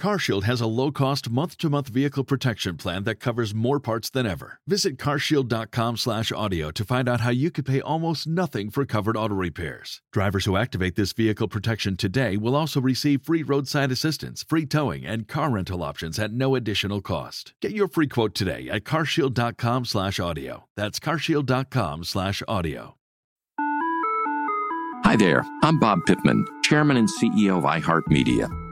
CarShield has a low-cost month-to-month vehicle protection plan that covers more parts than ever. Visit carshield.com/audio to find out how you could pay almost nothing for covered auto repairs. Drivers who activate this vehicle protection today will also receive free roadside assistance, free towing, and car rental options at no additional cost. Get your free quote today at carshield.com/audio. That's carshield.com/audio. Hi there, I'm Bob Pittman, Chairman and CEO of iHeartMedia.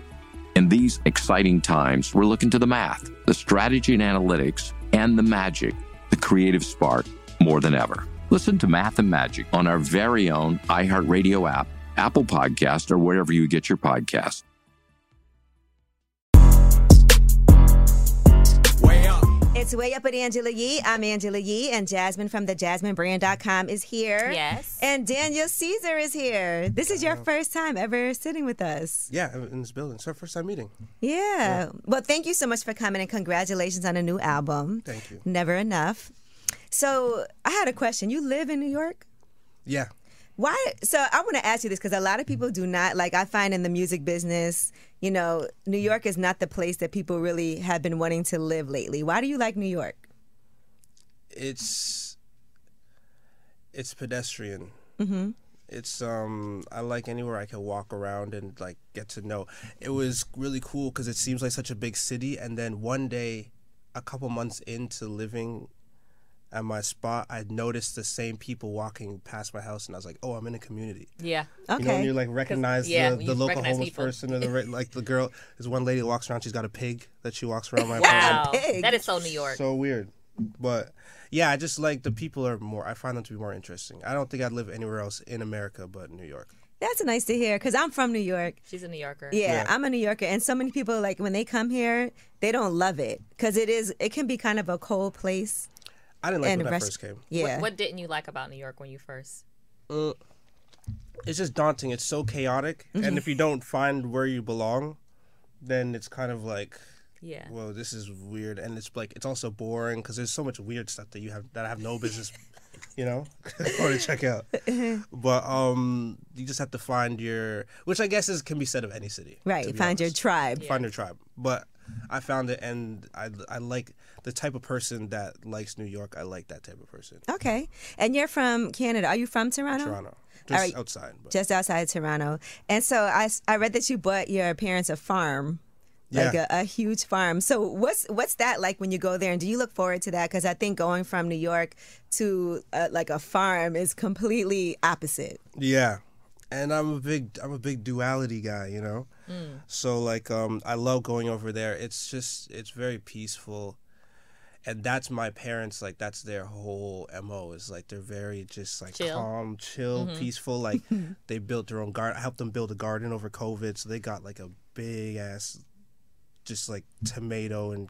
In these exciting times, we're looking to the math, the strategy and analytics, and the magic, the creative spark, more than ever. Listen to Math and Magic on our very own iHeartRadio app, Apple Podcast, or wherever you get your podcast. It's Way Up at Angela Yee. I'm Angela Yee, and Jasmine from the JasmineBrand.com is here. Yes. And Daniel Caesar is here. This is your first time ever sitting with us. Yeah, in this building. It's our first time meeting. Yeah. Well, thank you so much for coming and congratulations on a new album. Thank you. Never enough. So, I had a question. You live in New York? Yeah. Why? So, I want to ask you this because a lot of people do not, like, I find in the music business, you know, New York is not the place that people really have been wanting to live lately. Why do you like New York? It's it's pedestrian. Mm-hmm. It's um I like anywhere I can walk around and like get to know. It was really cool because it seems like such a big city, and then one day, a couple months into living at my spot, I noticed the same people walking past my house, and I was like, "Oh, I'm in a community." Yeah. You know, when Okay. you like recognize yeah, the, when the local recognize homeless people. person or the re- like the girl. There's one lady that walks around. She's got a pig that she walks around my Wow. pig. That is so New York. So weird, but yeah, I just like the people are more. I find them to be more interesting. I don't think I'd live anywhere else in America but New York. That's nice to hear because I'm from New York. She's a New Yorker. Yeah, Yeah. I'm a New Yorker, and so many people like when they come here, they don't love it because it is. It can be kind of a cold place. I didn't like and when I rest- first came. Yeah. What, what didn't you like about New York when you first? It's just daunting. It's so chaotic, Mm-hmm. and if you don't find where you belong, then it's kind of like, Yeah. well, this is weird, and it's like it's also boring because there's so much weird stuff that you have that I have no business, you know, going to check out. But um, you just have to find your, which I guess is can be said of any city, right. be Find your honest. tribe. find your tribe. But I found it, and I I like the type of person that likes New York. I like that type of person. Okay. And you're from Canada. Are you from Toronto? Toronto, just right. outside. But. Just outside Toronto. And so I, I read that you bought your parents a farm. Like Yeah. a, a huge farm. So what's what's that like when you go there? And do you look forward to that? Because I think going from New York to uh, like a farm is completely opposite. Yeah, and I'm a big I'm a big duality guy, you know. So like um I love going over there. It's just it's very peaceful. And that's my parents like that's their whole MO is like they're very just like Chill. calm, chill, peaceful. Like they built their own garden. I helped them build a garden over COVID, so they got like a big ass just like tomato and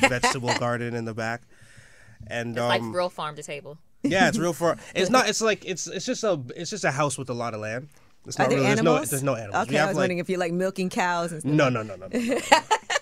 vegetable garden in the back. And It's um like real farm to table. yeah, it's real farm It's not. It's like it's it's just a it's just a house with a lot of land. It's Are not there really. There's no animals? there's no animals. Okay, we I was like wondering if you're like milking cows and stuff. no no no no. no, no.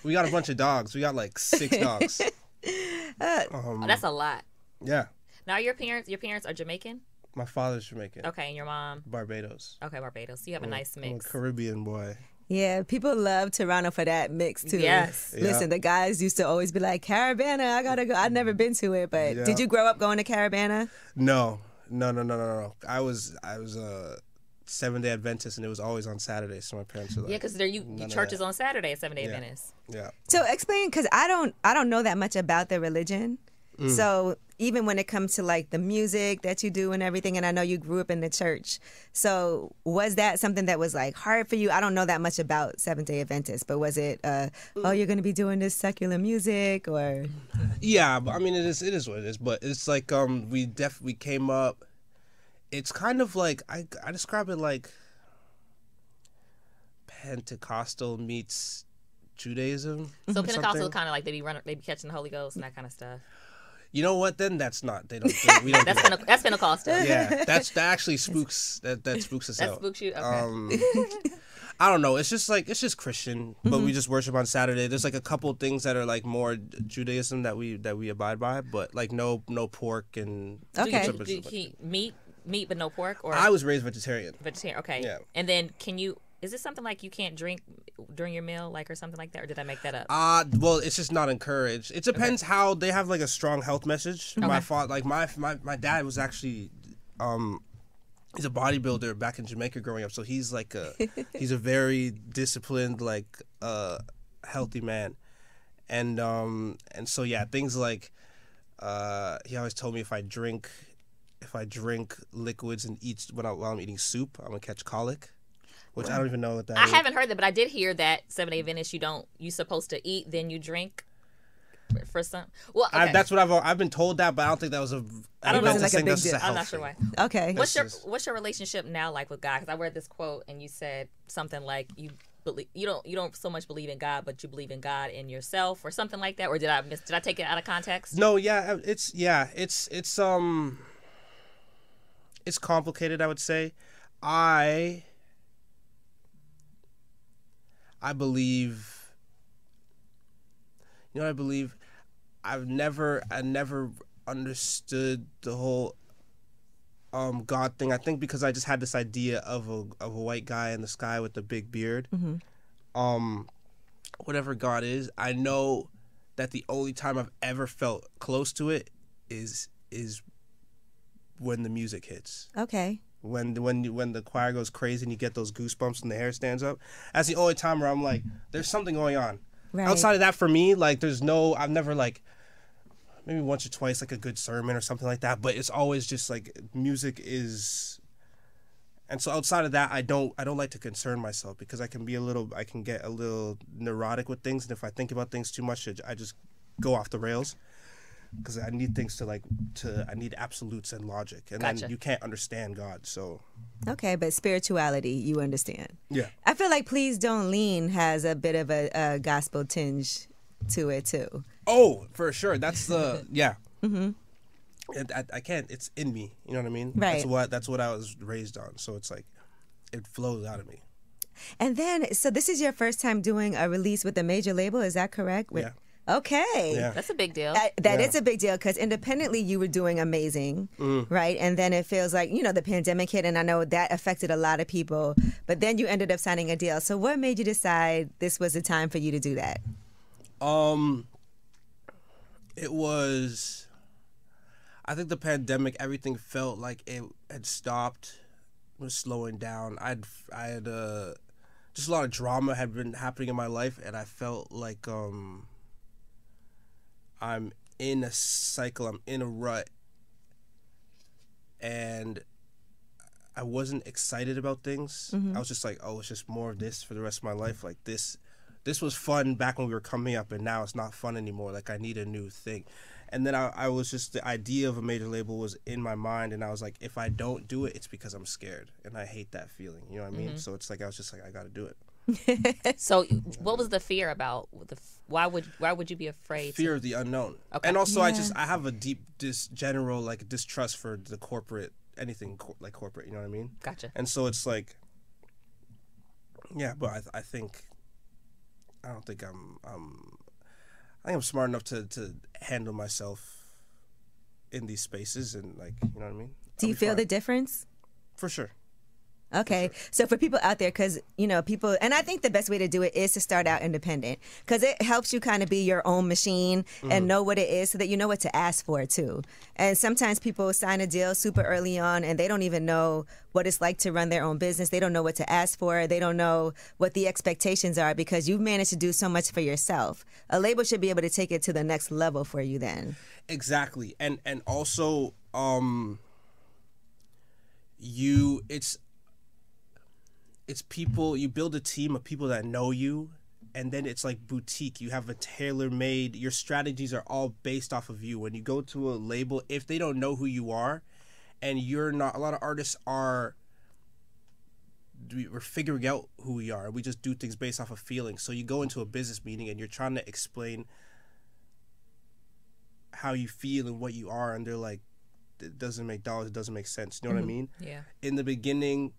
we got a bunch of dogs. We got like six dogs. Uh, um, oh, that's a lot. Yeah, Now your parents, your parents are Jamaican. my father's Jamaican. Okay, and your mom. Barbados. Okay, Barbados. You have a nice I'm a mix. Caribbean boy. Yeah, people love Toronto for that mix too. Yes. Listen, the guys used to always be like, Caribana, I gotta go. I've never been to it, but Yeah. did you grow up going to Caribana? No, no, no, no, no, no. I was I was a seven day Adventist, and it was always on Saturday. So my parents were like, Yeah, because there you, none you church is on Saturday at Seven Day Adventist. yeah. So explain, because I don't, I don't know that much about the religion. Mm. So even when it comes to like the music that you do and everything, and I know you grew up in the church. So was that something that was like hard for you? I don't know that much about Seventh Day Adventists, but was it, uh, oh, you're going to be doing this secular music, or Yeah, but I mean it is it is what it is. But it's like um we def we came up. It's kind of like I I describe it like Pentecostal meets Judaism. So Pentecostal kind of like they be running, they be catching the Holy Ghost and that kind of stuff. You know what? Then that's not. They don't. They, we don't. That's do. Pente- that's Pentecostal. yeah, that's that actually spooks. That that spooks us That out. spooks you. Okay. Um, I don't know. It's just like it's just Christian, but Mm-hmm. we just worship on Saturday. There's like a couple things that are like more Judaism that we that we abide by, but like no no pork and Okay. Do you, do you eat meat, meat but no pork, or I was raised vegetarian. vegetarian? Okay. Yeah. And then can you? Is this something like you can't drink during your meal, like or something like that, or did I make that up? Uh well, it's just not encouraged. It depends how they have like a strong health message. My Okay. father, like my my my dad was actually, um, he's a bodybuilder back in Jamaica growing up. So he's like a he's a very disciplined, like uh, healthy man, and um and so yeah, things like, uh, he always told me if I drink, if I drink liquids and eat when I, while I'm eating soup, I'm gonna catch colic, which I don't even know what that I is. haven't heard that, but I did hear that Seven Day Adventist you don't you supposed to eat then you drink for some. Well, okay. I, that's what I've I've been told that, but I don't think that was a. I don't know. Adventist Like a thing, big that's just deal. a I'm not health sure thing. why. okay? What's your just- What's your relationship now like with God? Because I read this quote and you said something like you believe you don't you don't so much believe in God, but you believe in God in yourself or something like that. Or did I miss? Did I take it out of context? No, yeah, uh, it's yeah, it's it's um, it's complicated. I would say, I I believe. You know, what I believe. I've never, I never understood the whole um God thing. I think because I just had this idea of a of a white guy in the sky with a big beard. Um, whatever God is, I know that the only time I've ever felt close to it is is when the music hits. Okay. When when you, when the choir goes crazy and you get those goosebumps and the hair stands up. That's the only time where I'm like, there's something going on. Right. Outside of that, for me, like, there's no. I've never like maybe once or twice like a good sermon or something like that. But it's always just like music is. And so outside of that, I don't I don't like to concern myself because I can be a little I can get a little neurotic with things, and if I think about things too much, I just go off the rails because I need things to like to I need absolutes and logic, and Gotcha. then you can't understand God. So Okay, but spirituality, you understand. yeah, I feel like Please Don't Lean has a bit of a, a gospel tinge to it too. oh for sure, that's the yeah. Mm-hmm. I, I can't. It's in me. You know what I mean? That's Right. what that's what I was raised on. So it's like it flows out of me. And then, so this is your first time doing a release with a major label, is that correct? With- Yeah. Okay. Yeah. That's a big deal. Uh, that Yeah. is a big deal because independently you were doing amazing, Mm. right? And then it feels like, you know, the pandemic hit, and I know that affected a lot of people, but then you ended up signing a deal. So, what made you decide this was the time for you to do that? Um, it was. I think the pandemic, everything felt like it had stopped, was slowing down. I'd I had uh, just a lot of drama had been happening in my life, and I felt like um. I'm in a cycle. I'm in a rut, and I wasn't excited about things. Mm-hmm. I was just like, oh, it's just more of this for the rest of my life. Like this, this was fun back when we were coming up, and now it's not fun anymore. Like I need a new thing. And then I, I was just the idea of a major label was in my mind, and I was like, if I don't do it, it's because I'm scared, and I hate that feeling. You know what I mean? Mm-hmm. So it's like I was just like, I got to do it. so, what was the fear about the? Why would why would you be afraid? Fear of the unknown, Okay. and also I just I have a deep dis general like distrust for the corporate anything cor- like corporate. You know what I mean? Gotcha. And so it's like, yeah, but I, I think, I don't think I'm, um, I think I'm smart enough to, to handle myself in these spaces and like, you know what I mean? Do I'll you feel fine. the difference? For sure. Okay. So for people out there, because, you know, people, and I think the best way to do it is to start out independent because it helps you kind of be your own machine and know what it is so that you know what to ask for too. And sometimes people sign a deal super early on and they don't even know what it's like to run their own business. They don't know what to ask for. They don't know what the expectations are because you've managed to do so much for yourself. A label should be able to take it to the next level for you then. Exactly. And, and also, um, you, it's, it's people, you build a team of people that know you and then it's like boutique. You have a tailor made. Your strategies are all based off of you. When you go to a label, if they don't know who you are, and you're not, a lot of artists are. we- We're figuring out who we are. We just do things based off of feelings. So you go into a business meeting and you're trying to explain how you feel and what you are, and they're like, "It doesn't make dollars. It doesn't make sense." You know what I mm-hmm. mean? Yeah. in the beginning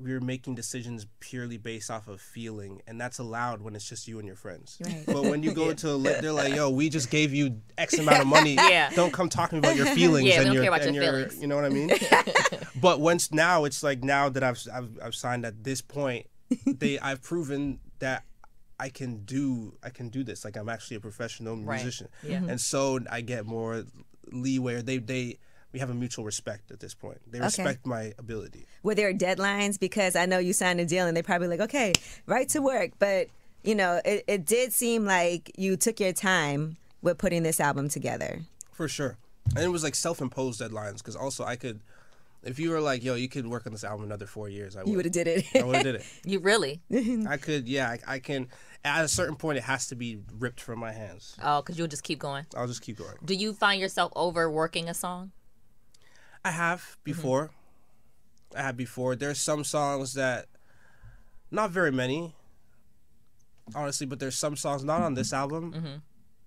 we were making decisions purely based off of feeling and that's allowed when it's just you and your friends Right. but when you go into a li- they're like yo we just gave you x amount of money Yeah. don't come talking about your feelings Yeah, and your, about and your feelings. you know what i mean but once now it's like now that I've, I've i've signed at this point they i've proven that I can do I can do this like I'm actually a professional Right. musician Yeah. and so I get more leeway or they they we have a mutual respect at this point they Okay. respect my ability Were there deadlines? Because I know you signed a deal and they're probably like, okay, right to work. But, you know, it, it did seem like you took your time with putting this album together. For sure. And it was like self imposed deadlines because also I could, if you were like, yo, you could work on this album another four years, I would. You would have did it. I would have did it. You really? I could, yeah, I, I can. At a certain point, it has to be ripped from my hands. Oh, because you'll just keep going. I'll just keep going. Do you find yourself overworking a song? I have mm-hmm. before. I have before. There's some songs that, not very many, honestly, but there's some songs not on this album, mm-hmm.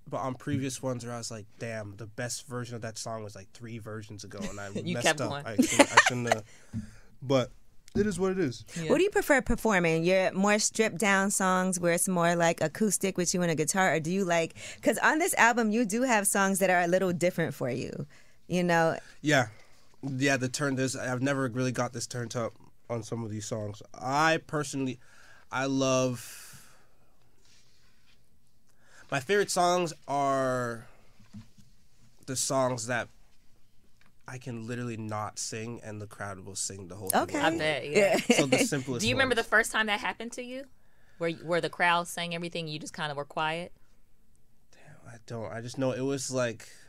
but on previous ones where I was like, damn, the best version of that song was like three versions ago, and I You messed kept up. I shouldn't, I shouldn't have. But it is what it is. What do you prefer performing? Your more stripped down songs where it's more like acoustic with you and a guitar, or do you like? Because on this album, you do have songs that are a little different for you. You know, Yeah, yeah. The turn. There's. I've never really got this turned up on some of these songs. I personally, I love. My favorite songs are the songs that I can literally not sing and the crowd will sing the whole thing. Okay. I bet. Yeah. So the simplest. Do you remember the first time that happened to you, where where the crowd sang everything, you just kind of were quiet? Damn, I don't. I just know it was like the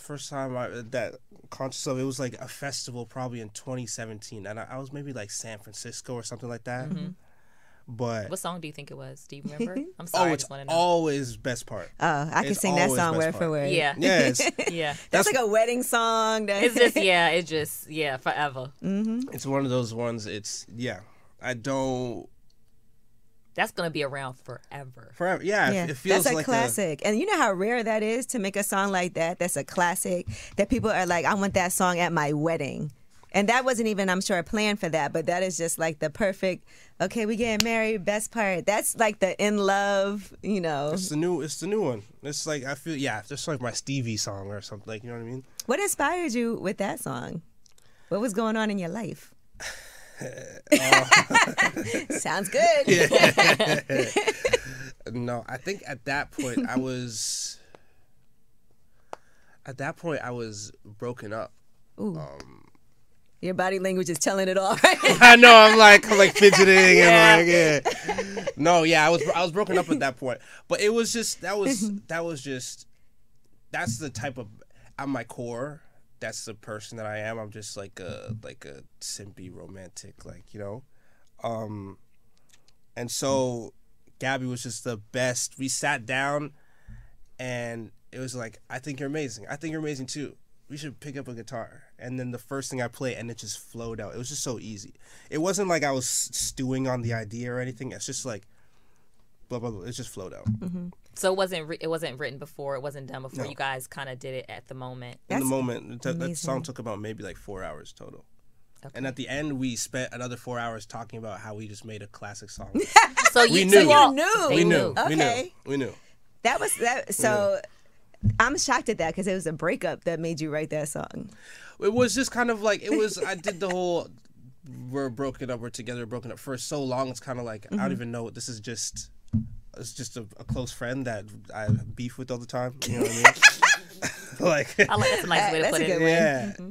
first time I that conscious of it was like a festival probably in 2017, and I, I was maybe like San Francisco or something like that. Mm-hmm. But What song do you think it was? Do you remember? I'm oh, sorry. I oh, it's just want to know. always best part. Oh, I can It's sing that always song best word part. for word. yeah. Yes, Yeah. That's, That's- like a wedding song. That, It's just yeah. It's just yeah. Forever. Mm-hmm. it's one of those ones. It's yeah. I don't That's gonna be around forever. forever. Yeah, Yeah, it feels that's a like classic. and you know how rare that is to make a song like that. That's a classic that people are like, I want that song at my wedding. And that wasn't even, I'm sure, planned for that, but that is just like the perfect, okay, we getting married, best part. That's like the in love, you know. It's the new. It's the new one. It's like I feel. Yeah, just like my Stevie song or something. Like you know what I mean. What inspired you with that song? What was going on in your life? Sounds good. No, I think at that point I was. At that point, I was broken up. Um, Your body language is telling it all. I know. I'm like, I'm like fidgeting and like, yeah. No, yeah, I was, I was broken up at that point. But it was just that was that was just that's the type of at my core. That's the person that I am. I'm just like a like a simpy romantic, like you know. Um, and so Gabi was just the best. We sat down, and it was like, I think you're amazing. I think you're amazing too. We should pick up a guitar. And then the first thing I played, and it just flowed out. It was just so easy. It wasn't like I was stewing on the idea or anything. It's just like, blah blah blah. It just flowed out. So it wasn't re- it wasn't written before. It wasn't done before. No. You guys kind of did it at the moment. In the moment, that, that song took about maybe like four hours total. And at the end, we spent another four hours talking about how we just made a classic song. So you, We so knew. you knew. We knew. knew. We knew. Okay. We knew. that was that. So I'm shocked at that because it was a breakup that made you write that song. It was just kind of like it was. I did the whole. We're broken up. We're together. Broken up for so long. It's kind of like I don't mm-hmm. even know. This is just. It's just a, a close friend that I beef with all the time. You know what I mean? like, I like that's a nice way to put a it. good one.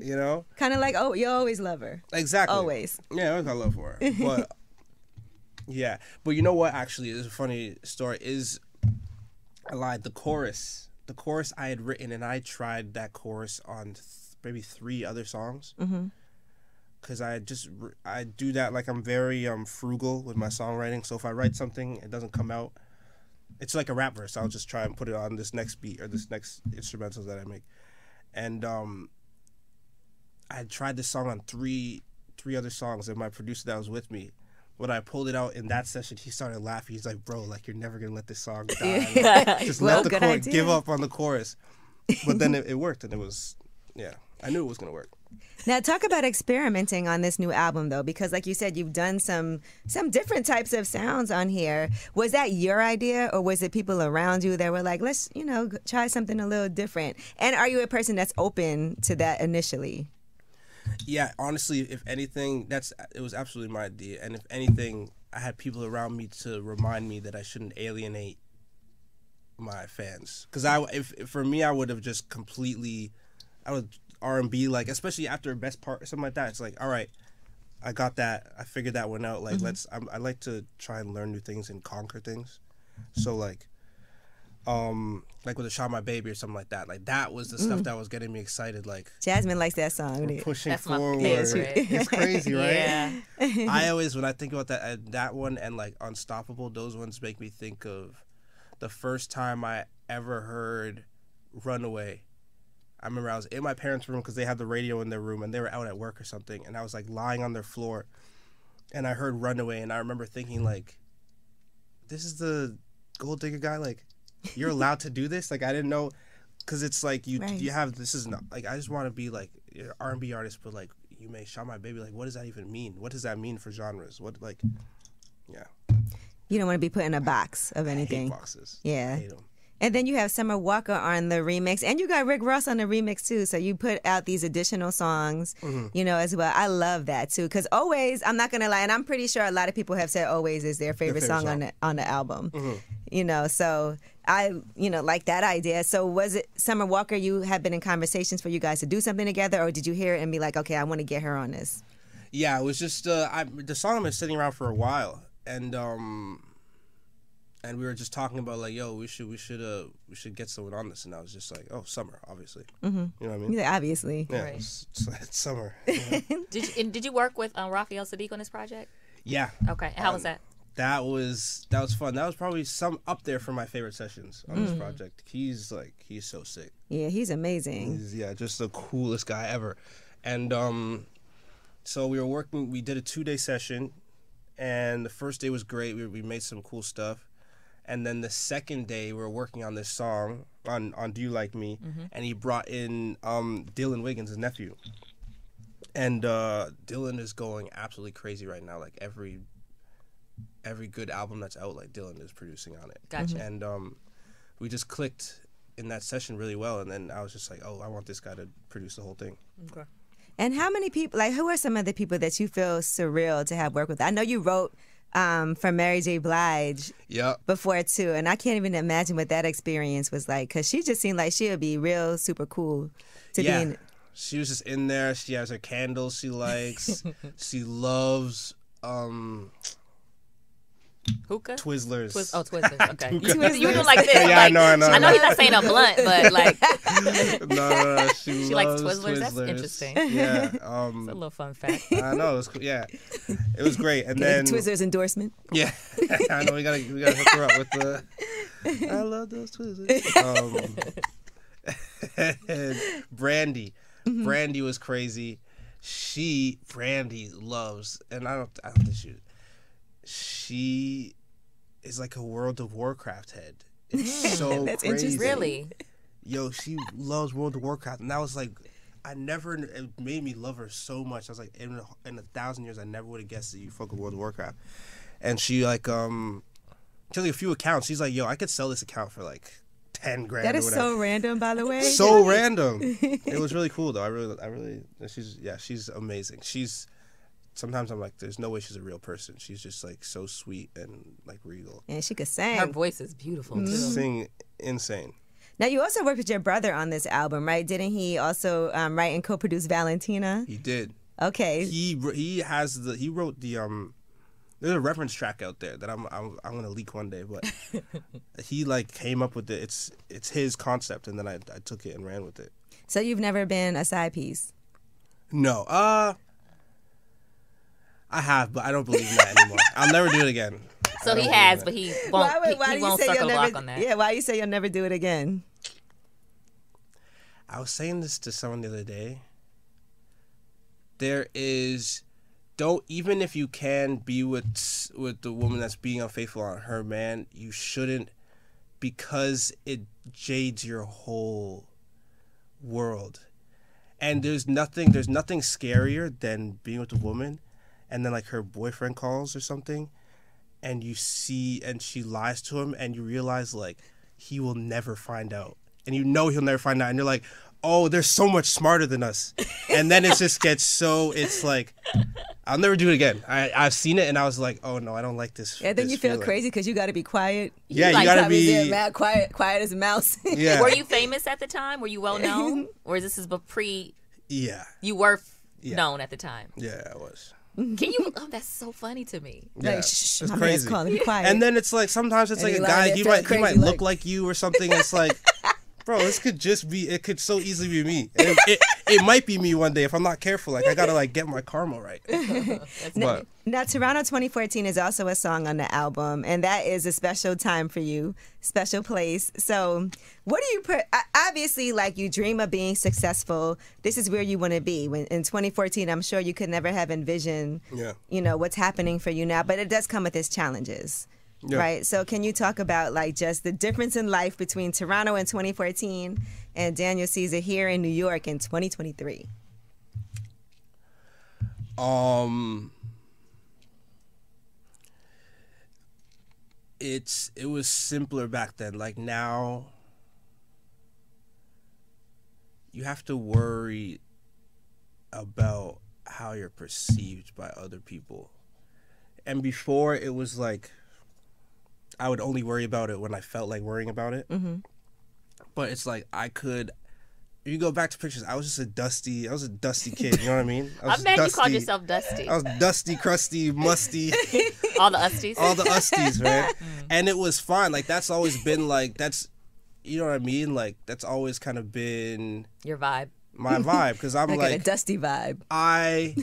yeah, you know, Kind of like, oh, you always love her. exactly. Always. Yeah, I always got love for her. But yeah, but you know what? Actually, is a funny story. Is I lied. The chorus, the chorus I had written, and I tried that chorus on th- maybe three other songs. Mm-hmm. Cause I just I do that like I'm very um frugal with my songwriting. So if I write something, it doesn't come out. It's like a rap verse. I'll just try and put it on this next beat or this next instrumental that I make, and um. I tried this song on three three other songs, and my producer that was with me, when I pulled it out in that session, he started laughing. He's like, "Bro, like you're never gonna let this song die. Just Well, let the chorus, idea. give up on the chorus." But then it, it worked, and it was, yeah, I knew it was gonna work. Now talk about experimenting on this new album though, because like you said, you've done some some different types of sounds on here. Was that your idea, or was it people around you that were like, let's you know try something a little different? And are you a person that's open to that initially? Yeah, honestly, if anything, that's it was absolutely my idea, and if anything, I had people around me to remind me that I shouldn't alienate my fans. Because I, if, if for me, I would have just completely, I would R and B like, especially after best part or something like that. It's like, all right, I got that, I figured that one out. Like, let's, I'm, I like to try and learn new things and conquer things. So like, um, like with a shot my baby or something like that. Like that was the stuff that was getting me excited. Like Jasmine likes that song. pushing That's my forward. favorite. It's crazy, right? Yeah. I always when I think about that uh, that one and like Unstoppable, those ones make me think of the first time I ever heard Runaway. I remember I was in my parents' room because they had the radio in their room and they were out at work or something, and I was like lying on their floor, and I heard Runaway, and I remember thinking like, this is the gold digger guy. Like, you're allowed to do this. Like I didn't know, because it's like you Right. you have this is not like I just want to be like an R and B artist, but like you may shot my baby. Like what does that even mean? What does that mean for genres? What like, yeah, You don't want to be put in a box of anything. boxes. Yeah. I hate 'em. And then you have Summer Walker on the remix, and you got Rick Ross on the remix too. So you put out these additional songs, Mm-hmm. you know, as well. I love that too, because always, I'm not gonna lie, and I'm pretty sure a lot of people have said always is their favorite, favorite song, on the on the album. Mm-hmm. You know, so I, you know, like that idea. So was it Summer Walker? You have been in conversations for you guys to do something together, or did you hear it and be like, okay, I want to get her on this? Yeah, it was just uh, I, the song had been sitting around for a while, and um, and we were just talking about like, yo, we should we should uh we should get someone on this, and I was just like, oh, summer, obviously. Mm-hmm. You know what I mean? Yeah, obviously. Yeah, Right. it's, it's, it's summer. you know? Did you and did you work with um, Raphael Saadiq on this project? yeah, Okay. And how was that? that was that was fun. That was probably some up there for my favorite sessions on Mm. this project. He's like he's so sick. Yeah, he's amazing. He's yeah, just the coolest guy ever. And um, so we were working. We did a two day session, and the first day was great. We we made some cool stuff. And then the second day, we were working on this song on on Do You Like Me, and he brought in um Dylan Wiggins, his nephew. And uh, Dylan is going absolutely crazy right now. Like every every good album that's out, like Dylan is producing on it. Gotcha. And um, we just clicked in that session really well. And then I was just like, oh, I want this guy to produce the whole thing. Okay. And how many people, like, who are some of the people that you feel surreal to have worked with? I know you wrote um, for Mary J. Blige Yep. before too, and I can't even imagine what that experience was like because she just seemed like she would be real super cool to yeah. be in. She was just in there. She has her candles she likes. she loves um Hookah. Twizzlers. Twiz- oh, Twizzlers. Okay. you, Twizzlers. you were doing like this. Yeah, I like, know, I know, I I know know. he's not saying a blunt, but like no, no, no, she, She likes loves Twizzlers? That's interesting. Yeah. it's a Um, little fun fact. I know it was cool. Yeah, it was great. And then Twizzlers endorsement. Yeah, I know we gotta we gotta hook her up with the. I love those Twizzlers. Um, and Brandy, Brandy was crazy. She Brandy loves, and I don't I don't think she. She is like a World of Warcraft head. It's so That's crazy. interesting. Really? Yo, she loves World of Warcraft, and that was like. I never. It made me love her so much. I was like, in a, in a thousand years, I never would have guessed that you fuck with World of Warcraft. And she like, um, she has like a few accounts. She's like, yo, I could sell this account for like ten grand. That or so random, by the way. so random. It was really cool though. I really, I really. She's yeah, she's amazing. She's. Sometimes I'm like, there's no way she's a real person. She's just like so sweet and like regal. And she could sing. Her voice is beautiful too. Sing insane. Now you also worked with your brother on this album, right? Didn't he also um, write and co-produce Valentina? He did. Okay. he he has the he wrote the um there's a reference track out there that I'm I'm, I'm gonna leak one day, but he like came up with it. It's it's his concept, and then I I took it and ran with it. So you've never been a side piece. No, uh, I have, but I don't believe in that anymore. I'll never do it again. So he has, but he won't. why would- he, why he do you won't say circle you'll never? block on that. Yeah. Why you say you'll never do it again? I was saying this to someone the other day. There is, don't even if you can be with with the woman that's being unfaithful on her man, you shouldn't, because it jades your whole world. And there's nothing there's nothing scarier than being with a woman and then like her boyfriend calls or something and you see and she lies to him and you realize like he will never find out. And you know he'll never find out and you're like, "Oh, they're so much smarter than us." And then it just gets so it's like I'll never do it again. I I've seen it and I was like, "Oh no, I don't like this." Yeah. Then this you feel feeling." crazy because you got to be quiet. Yeah, you like gotta Probably there, be. mad quiet, quiet as a mouse. Yeah, Were you famous at the time? Were you well known, or is this is pre? yeah, You were f- Yeah. known at the time. yeah. I was. Can you? Oh, that's so funny to me. Yeah, like, shh, shh, it's crazy. calling. Be quiet. And then it's like sometimes it's And like a guy there he might he might crazy, look like- like you or something. It's like, bro, this could just be it could so easily be me. It, it, it might be me one day if I'm not careful. Like I gotta like get my karma right. but Now, Toronto 2014 is also a song on the album, and that is a special time for you, special place. So, what do you put? Obviously, like you dream of being successful. This is where you want to be. When in 2014, I'm sure you could never have envisioned, Yeah. you know, what's happening for you now. But it does come with its challenges, Yeah. right? So, can you talk about like just the difference in life between Toronto in 2014 and Daniel Caesar here in New York in 2023? um, it's it was simpler back then. Like now, you have to worry about how you're perceived by other people. And before it was like I would only worry about it when I felt like worrying about it. Mm-hmm. But it's like I could. You go back to pictures, I was just a dusty. I was a dusty kid. You know what I mean? I I was bet you called yourself Dusty. I was dusty, crusty, musty. All the usties. all the usties, right? Mm. And it was fine. Like that's always been like that's, you know what I mean? Like that's always kind of been Your vibe. my vibe because I'm got a dusty vibe. I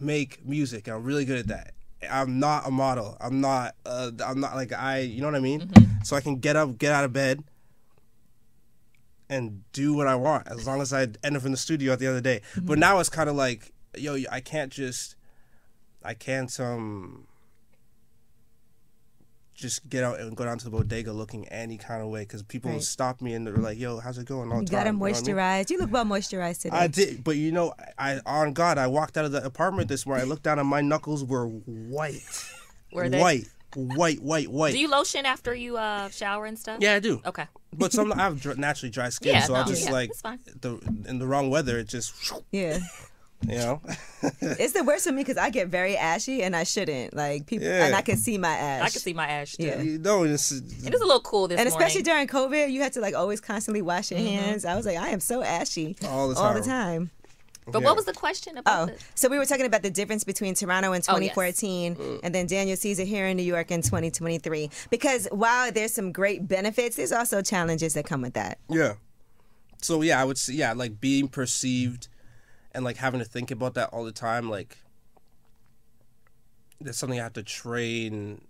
make music. I'm really good at that. I'm not a model. I'm not. Uh, I'm not like I. You know what I mean? Mm-hmm. So I can get up, get out of bed, and do what I want as long as I end up in the studio at the end of the day. Mm-hmm. But now it's kind of like, yo, I can't just, I can't um. Just get out and go down to the bodega looking any kind of way because people Right. stop me and they're like, "Yo, how's it going?" All You the gotta time, know I mean? moisturize. You look well moisturized today. I did, but you know, I on God, I walked out of the apartment this morning. I looked down and my knuckles were white, Were they? white, white, white, white. Do you lotion after you uh, shower and stuff? yeah, I do. Okay. But some I have dr- naturally dry skin, Yeah, so I no, just yeah, like it's fine. the in the wrong weather, it just Yeah. you know. It's the worst for me because I get very ashy and I shouldn't. Like people, Yeah. and I can see my ash. I can see my ash too. Yeah. you know, it's, It is a little cool this and especially morning. during COVID, you had to like always constantly wash your mm-hmm. hands. I was like, I am so ashy All the All the time. time. but yeah. what was the question Oh, about? the- so we were talking about the difference between Toronto in Oh, yes. 2014 mm. and then Daniel Caesar here in New York in 2023. Because while there's some great benefits, there's also challenges that come with that. yeah. So yeah, I would say yeah, like being perceived, and like having to think about that all the time, like. That's something I have to train.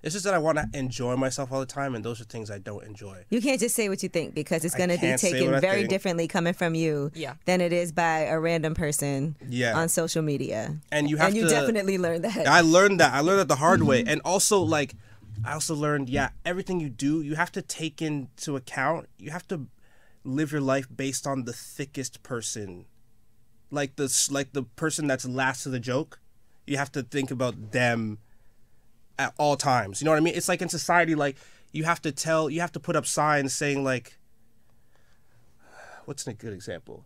It's just that I want to enjoy myself all the time, and those are things I don't enjoy. You can't just say what you think because it's going to be taken very think. differently coming from you Yeah. than it is by a random person Yeah. on social media. And you have and you to- definitely learned that. I learned that. I learned that the hard way. Mm-hmm. And also like I also learned, yeah, everything you do, you have to take into account. You have to live your life based on the thickest person. Like the like the person that's last to the joke. You have to think about them at all times. You know what I mean? It's like in society like you have to tell you have to put up signs saying like what's a good example?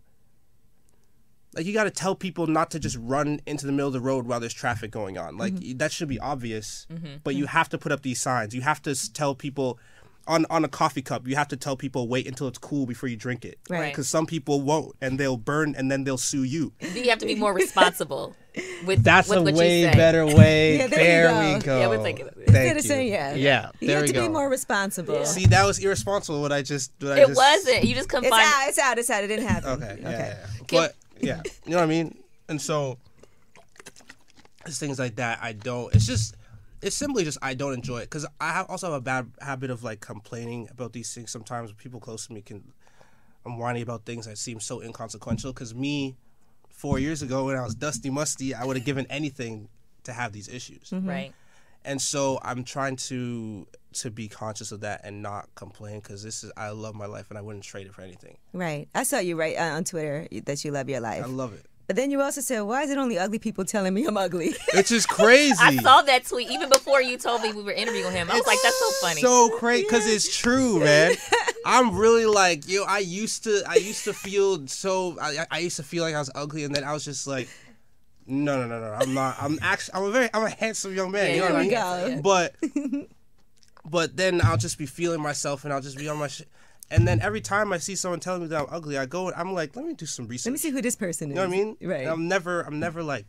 Like you got to tell people not to just run into the middle of the road while there's traffic going on. Like Mm-hmm. that should be obvious, but you have to put up these signs. You have to tell people on on a coffee cup. You have to tell people wait until it's cool before you drink it. Right. Because some people won't, and they'll burn, and then they'll sue you. you have to be more responsible with That's with a what way you say. better way. Yeah, there there you we go. go. Yeah, we're thinking of it. Thank Instead of you. saying yeah. Yeah, You have to go. be more responsible. See, that was irresponsible. What I just what I It just, wasn't. You just couldn't It's find. out, it's out, it's out. It didn't happen. Okay. Yeah. Okay. yeah, yeah. But yeah, you know what I mean. And so, it's things like that. I don't. It's just. It's simply just I don't enjoy it because I have also have a bad habit of like complaining about these things. Sometimes people close to me can. I'm whining about things that seem so inconsequential. Because me, four years ago when I was dusty musty, I would have given anything to have these issues. Mm-hmm. Right. And so I'm trying to to be conscious of that and not complain because this is I love my life and I wouldn't trade it for anything. Right. I saw you right uh, on Twitter that you love your life. I love it. But then you also said, why is it only ugly people telling me I'm ugly? It's just crazy. I saw that tweet even before you told me we were interviewing him. I was like, that's so funny. So crazy because it's true, man. I'm really like yo. I used to, I used to feel so. I, I used to feel like I was ugly, and then I was just like, no, no, no, no. I'm not. I'm actually. I'm a very. I'm a handsome young man. Yeah, you know what I there mean? go. But, but then I'll just be feeling myself, and I'll just be on my shit. And then every time I see someone telling me that I'm ugly, I go. I'm like, let me do some research. Let me see who this person is. You know what I mean? Right. I'm never. I'm never like,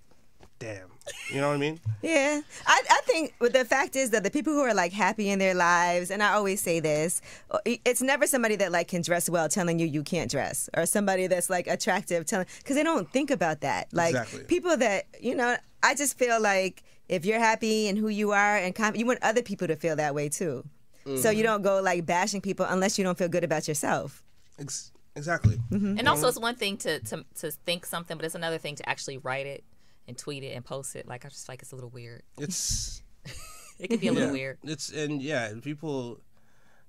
damn. You know what I mean? Yeah, I, I think the fact is that the people who are like happy in their lives, and I always say this, uh, it's never somebody that like can dress well telling you you can't dress, or somebody that's like attractive telling because they don't think about that. Like Exactly. people that you know, I just feel like if you're happy and who you are, and com- you want other people to feel that way too. So Mm-hmm. you don't go like bashing people unless you don't feel good about yourself. Ex- exactly. And also, it's one thing to, to to think something, but it's another thing to actually write it and tweet it and post it. Like I just like it's a little weird. It's. It can be a little yeah. weird. It's and yeah, people.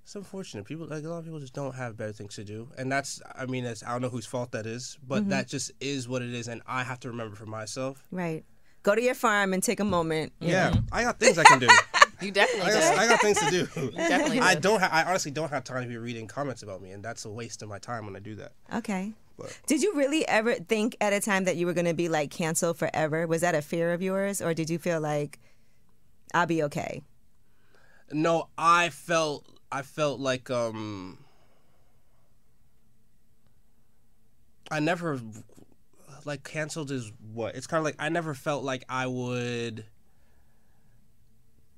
It's unfortunate. People like a lot of people just don't have better things to do, and that's. I mean, it's, I don't know whose fault that is, but Mm-hmm. that just is what it is, and I have to remember for myself. Right. Go to your farm and take a moment. you Yeah, know. I got things I can do. You definitely I got. I got things to do. definitely I do. don't. Ha- I honestly don't have time to be reading comments about me, and that's a waste of my time when I do that. Okay. But- Did you really ever think at a time that you were going to be like canceled forever? Was that a fear of yours, or did you feel like I'll be okay? No, I felt. I felt like um. I never like canceled is what it's kind of like I never felt like I would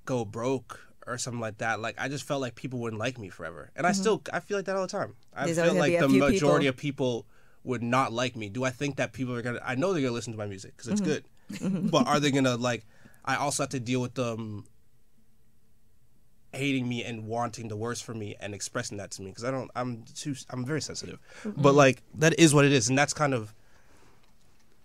go broke or something like that, like I just felt like people wouldn't like me forever, and I still I feel like that all the time. I There's feel like the majority people. of people would not like me. Do I think that people are gonna? I know they're gonna listen to my music because it's good, but are they gonna like? I also have to deal with them hating me and wanting the worst for me and expressing that to me because I don't. I'm too. I'm very sensitive, but like that is what it is, and that's kind of.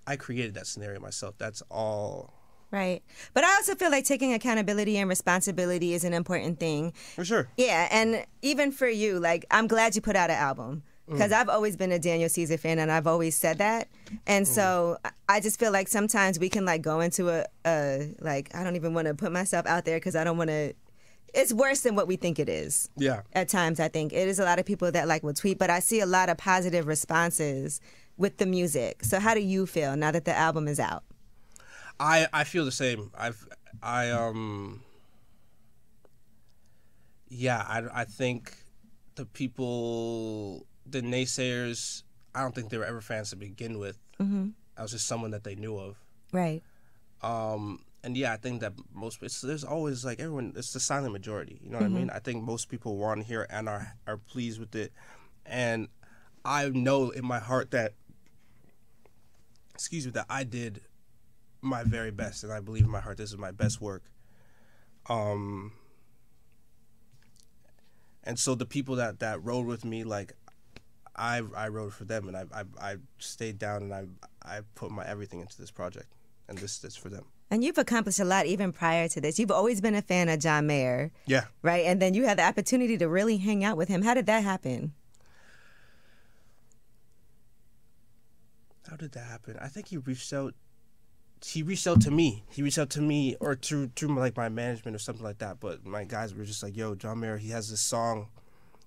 I created that scenario myself. That's all Right. But I also feel like taking accountability and responsibility is an important thing. for sure. Yeah, and even for you, like I'm glad you put out an album mm. because I've always been a Daniel Caesar fan, and I've always said that. And mm. so I- I just feel like sometimes we can like go into a, a like I don't even want to put myself out there because I don't want to. It's worse than what we think it is. Yeah. At times, I think it is a lot of people that like will tweet, but I see a lot of positive responses with the music. So how do you feel now that the album is out? I I feel the same. I've I um yeah, I I think the people the naysayers I don't think they were ever fans to begin with. Mm-hmm. I was just someone that they knew of. Right. Um and yeah, I think that most it's, there's always like everyone it's the silent majority. You know what I mean? I think most people want to hear and are are pleased with it. And I know in my heart that excuse me that I did my very best and I believe in my heart this is my best work. Um and so the people that that rode with me like I I rode for them and I I, I stayed down and I I put my everything into this project and this is for them. And you've accomplished a lot even prior to this. You've always been a fan of John Mayer. Yeah. right? And then you had the opportunity to really hang out with him. How did that happen? How did that happen? I think he reached out. He reached out to me. He reached out to me, or to to like my management or something like that. But my guys were just like, "Yo, John Mayer, he has this song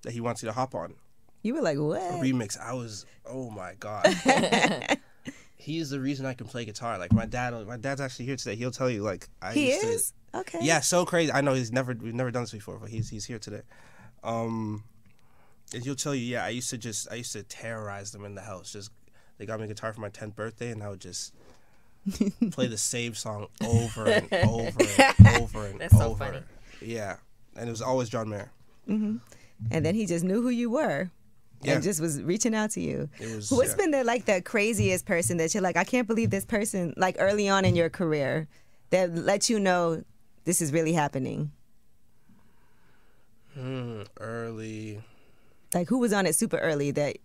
that he wants you to hop on You were like, a what? remix." I was, oh my god. he is the reason I can play guitar. Like my dad, my dad's actually here today. He'll tell you, like I He used to- is? Okay. Yeah, so crazy. I know he's never we've never done this before, but he's he's here today. Um, and he'll tell you, yeah, I used to just I used to terrorize them in the house. Just they got me a guitar for my tenth birthday, and I would just play the same song over and over and over and That's so over. funny. Yeah, and it was always John Mayer. And then he just knew who you were. Yeah. And just was reaching out to you. It was, What's yeah. been the like the craziest person that you're like, I can't believe this person like early on in your career that let you know this is really happening? Hmm, early. Like who was on it super early that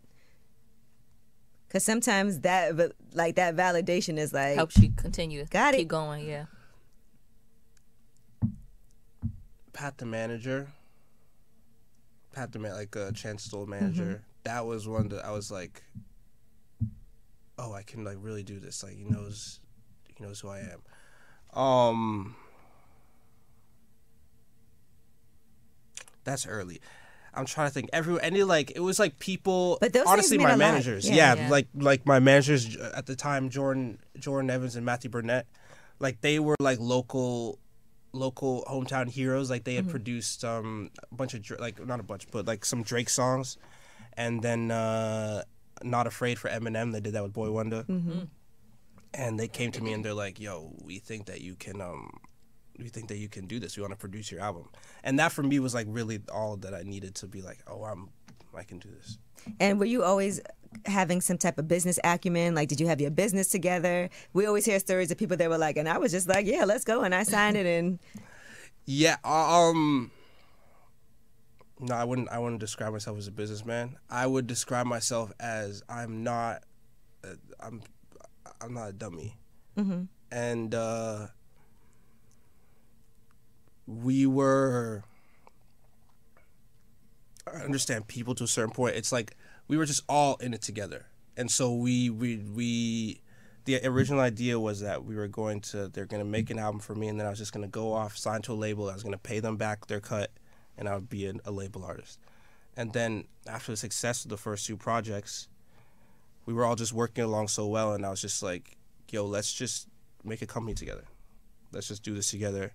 because sometimes that va- like that validation is like Helps you continue. Got it. Keep going. Yeah. Pat the manager. Pat the man, like uh, Chance Stoll manager. That was one that I was like, oh, I can like really do this. Like he knows, he knows who I am. Um, that's early. I'm trying to think. Every any like it was like people. But those things honestly, mean my a lot. managers. Yeah. Yeah, Yeah. like like my managers at the time, Jordan Jordan Evans and Matthew Burnett. Like they were like local local hometown heroes. Like they had produced um, a bunch of like not a bunch, but like some Drake songs, and then uh, "Not Afraid" for Eminem. They did that with Boi-1da, and they came to me and they're like, "Yo, we think that you can." Um, we think that you can do this. We want to produce your album, and that for me was like really all that I needed to be like, oh, I'm, I can do this. And were you always having some type of business acumen? Like, did you have your business together? We always hear stories of people that were like, and I was just like, yeah, let's go. And I signed it. And Yeah. Um. No, I wouldn't. I wouldn't describe myself as a businessman. I would describe myself as I'm not. Uh, I'm. I'm not a dummy. And uh, we were. I understand people to a certain point. It's like we were just all in it together, and so we we we. The original idea was that we were going to they're going to make an album for me, and then I was just going to go off, sign to a label. I was going to pay them back their cut, and I would be an, a label artist. And then after the success of the first two projects, we were all just working along so well, and I was just like, "Yo, let's just make a company together. Let's just do this together."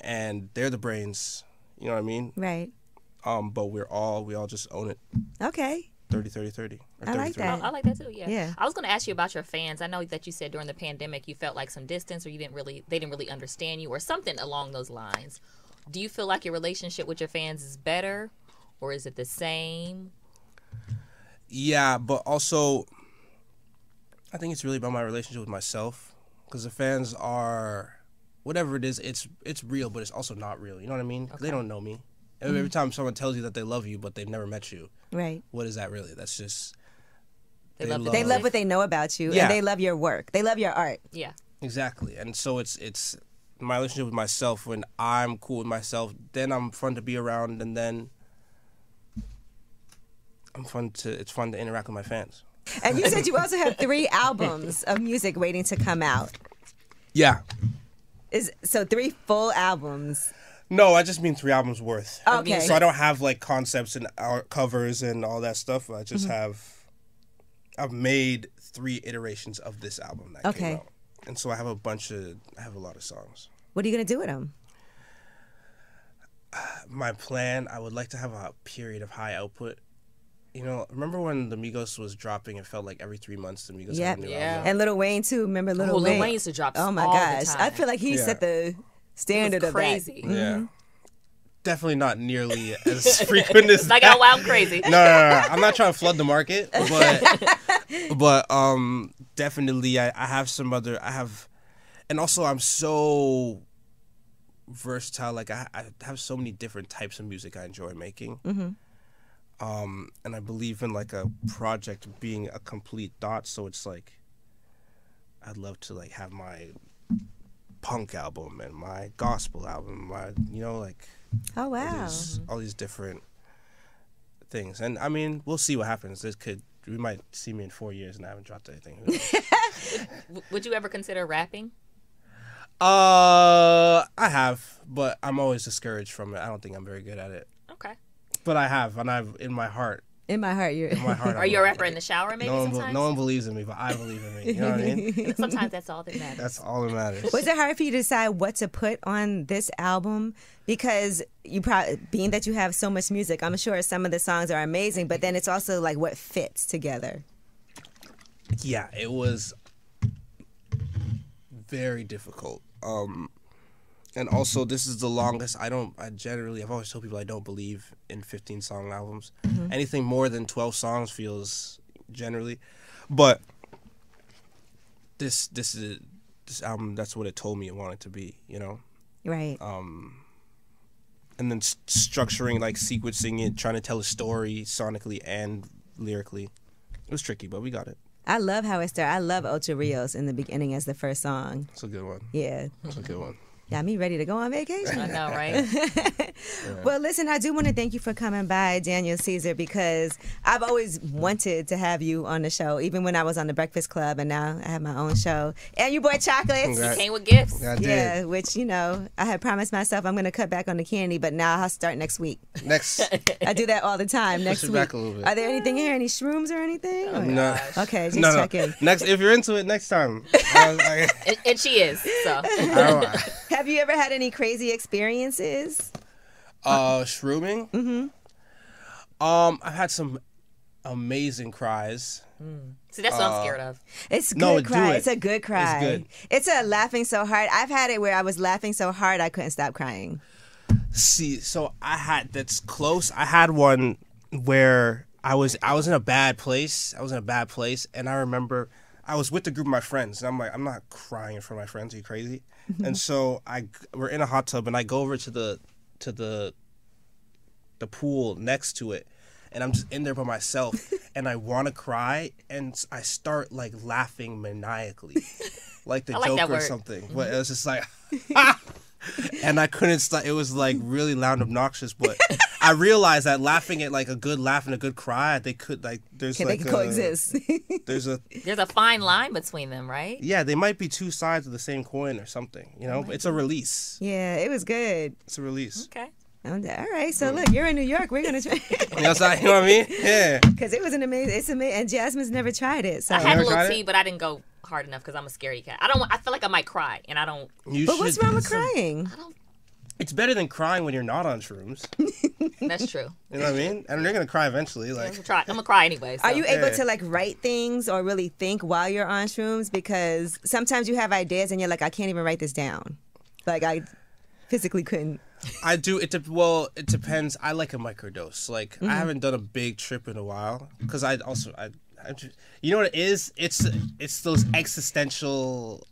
And they're the brains, you know what I mean? right. Um, but we're all we all just own it. Okay. 30 30 30 or I like 33. that. I like that too. Yeah. Yeah. I was going to ask you about your fans. I know that you said during the pandemic you felt like some distance, or you didn't really, they didn't really understand you, or something along those lines. Do you feel like your relationship with your fans is better, or is it the same? Yeah, but also, I think it's really about my relationship with myself because the fans are, whatever it is, it's it's real, but it's also not real. You know what I mean? They don't know me. Every every time someone tells you that they love you, but they've never met you, Right. what is that really? That's just They, They love, love- They love what they know about you, Yeah. and they love your work. They love your art. Yeah. exactly, and so it's it's my relationship with myself. When I'm cool with myself, then I'm fun to be around, and then I'm fun to. It's fun to interact with my fans. And you said you also have three albums of music waiting to come out. Yeah. Is so three full albums. No, I just mean three albums worth. Okay. So I don't have like concepts and art covers and all that stuff. I just mm-hmm. have. I've made three iterations of this album that Okay. came out, and so I have a bunch of. I have a lot of songs. What are you gonna do with them? Uh, my plan. I would like to have a period of high output. You know, remember when the Migos was dropping? It felt like every three months the Migos Yep. had a new Yeah. album. And Lil Wayne too. Remember Lil Oh, Lil Wayne? Wayne used to drop Oh my all the gosh, I feel like he Yeah. set the standard of crazy. that. Yeah. Definitely not nearly as frequent as Like, oh, wow, I'm crazy. no, no, no, no. I'm not trying to flood the market, but but um, definitely I, I have some other I have, and also I'm so versatile. Like I, I have so many different types of music I enjoy making. Um, and I believe in like a project being a complete dot. So it's like I'd love to like have my punk album and my gospel album, my you know like Oh all wow. these, all these different things. And I mean, we'll see what happens. This could we might see me in four years and I haven't dropped anything. Knows? Would you ever consider rapping? uh, I have, but I'm always discouraged from it. I don't think I'm very good at it. Okay. But I have, and I've in my heart. In my heart, you're. In my heart, Are I'm you a rapper in the shower, maybe No one, be- sometimes? no one believes in me, but I believe in me. You know what I mean? Sometimes that's all that matters. That's all that matters. Was it hard for you to decide what to put on this album? Because you probably, being that you have so much music, I'm sure some of the songs are amazing, but then it's also like what fits together. yeah, it was very difficult. Um, and also, this is the longest. I don't. I generally, I've always told people I don't believe in 15 song albums. Anything more than 12 songs feels generally, but this this is this album. That's what it told me it wanted to be. You know. Right. Um and then s- structuring like sequencing it, trying to tell a story sonically and lyrically. It was tricky, but we got it. I love how it started. I love Ocho Rios in the beginning as the first song. It's a good one. Yeah. It's a good one. Got me ready to go on vacation. I know, right? Well, listen, I do want to thank you for coming by, Daniel Caesar, because I've always wanted to have you on the show, even when I was on the Breakfast Club, and now I have my own show. And you boy chocolates. Congrats. Came with gifts. I did. Yeah, which, you know, I had promised myself I'm going to cut back on the candy, but now I'll start next week. Next, I do that all the time. Next it week. back a little bit. Are there anything here? Any shrooms or anything? Oh, or- no, Okay, just no, no. checking. Next, if you're into it, next time. I like, And, and she is. So I don't- Have you ever had any crazy experiences? uh, shrooming. Mm-hmm. Um, I've had some amazing cries. see, that's what I'm scared of. It's good No, do cry. it. It's a good cry. It's good. It's a laughing so hard. I've had it where I was laughing so hard I couldn't stop crying. See, so I had that's close. I had one where I was I was in a bad place. I was in a bad place, and I remember I was with a group of my friends, and I'm like, I'm not crying in front of my friends. Are you crazy? Mm-hmm. and so I we're in a hot tub, and I go over to the to the the pool next to it. And I'm just in there by myself, and I want to cry, and I start like laughing maniacally, like the I like Joker or something. Mm-hmm. But it was just like, and I couldn't stop. It was like really loud and obnoxious, but I realized that laughing at like a good laugh and a good cry, they could like there's Can like they can a- coexist? There's a There's a fine line between them, right? yeah, they might be two sides of the same coin or something. You know, oh it's a release. yeah, it was good. It's a release. Okay. All right, so look, you're in New York. We're gonna try You know, what I'm- you know what I mean? Yeah. because it was an amazing. It's amazing, and Jasmine's never tried it. So, I had a little tea, it? but I didn't go hard enough because I'm a scary cat. I don't. I feel like I might cry, and I don't. You but what's wrong with crying? It's better than crying when you're not on shrooms. That's true. You know what I mean? And you're gonna cry eventually. I'm Like gonna try. I'm gonna cry anyway. So. Are you able Yeah. to like write things or really think while you're on shrooms? Because sometimes you have ideas and you're like, I can't even write this down. Like I physically couldn't. I do. It de- well, it depends. I like a microdose. Like Mm-hmm. I haven't done a big trip in a while because I also I, I ju- you know what it is? It's it's those existential.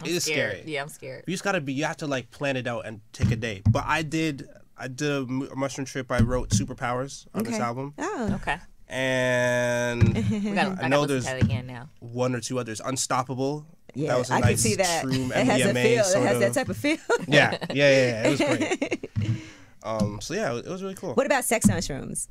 I'm it is scared. scary. Yeah, I'm scared. You just gotta be. You have to like plan it out and take a day. But I did. I did a, mushroom trip. I wrote superpowers on this album, Oh, Okay. and gotta, I, I know there's that again now. one or two others. Unstoppable. yeah. that was a I nice can see that. shroom It has a feel. It has of. that type of feel. yeah, yeah, yeah, yeah. It was great. um. So yeah, it was really cool. what about sex on shrooms?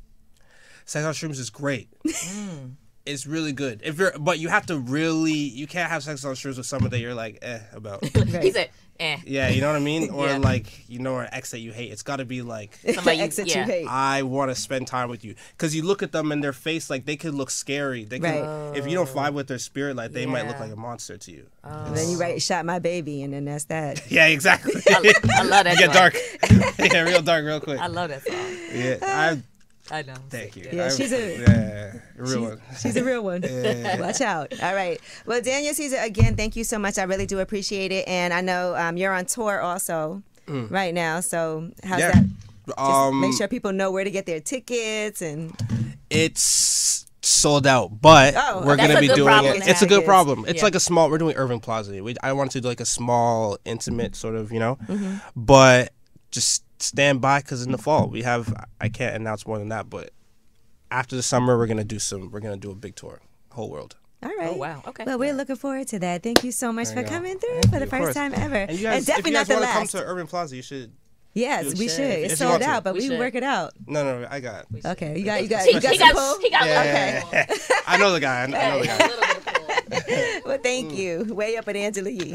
Sex on shrooms is great. Mm. It's really good. If you're, but you have to really, you can't have sex on shrooms with someone that you're like eh about. He's said, "Eh." yeah, you know what I mean, or Yeah. like you know, an ex that you hate. It's got to be like Somebody Ex that yeah. you hate. I want to spend time with you because you look at them and their face like they could look scary. They can, Right. if you don't vibe with their spirit, like they might look like a monster to you. And then you write "shot my baby" and then that's that. Yeah, exactly. I, I love that. you get dark. yeah, real dark, real quick. I love that song. Yeah, I I know. thank you. Yeah, I- she's a- yeah, a real one. She's a real one. Watch out. All right. Well, Daniel Caesar, again, thank you so much. I really do appreciate it. And I know um, you're on tour also right now. So how's Mm. Yeah. that? Just Um, make sure people know where to get their tickets and it's sold out, but Oh, we're gonna be doing it. It's a good problem. It's Yeah. like a small. We're doing Irving Plaza. We, I wanted to do like a small, intimate sort of, you know, Mm-hmm. but just stand by because in the fall we have. I can't announce more than that, but after the summer we're gonna do some. We're gonna do a big tour, whole world. all right. Oh, wow. Okay. Well, we're looking forward to that. Thank you so much for go. coming through Thank for you, the first course. time ever. And you guys, definitely if you not guys the want to come last. to Irving Plaza, you should. yes, we should. should. It's sold out, but We we, work it out. No, no, no I got. It. Okay, you got you got He, you got he some got, pull? he got a little Yeah, pull. I know the guy. I know, I know the guy. little bit. Well, Mm. thank you. Way up at Angela Yee.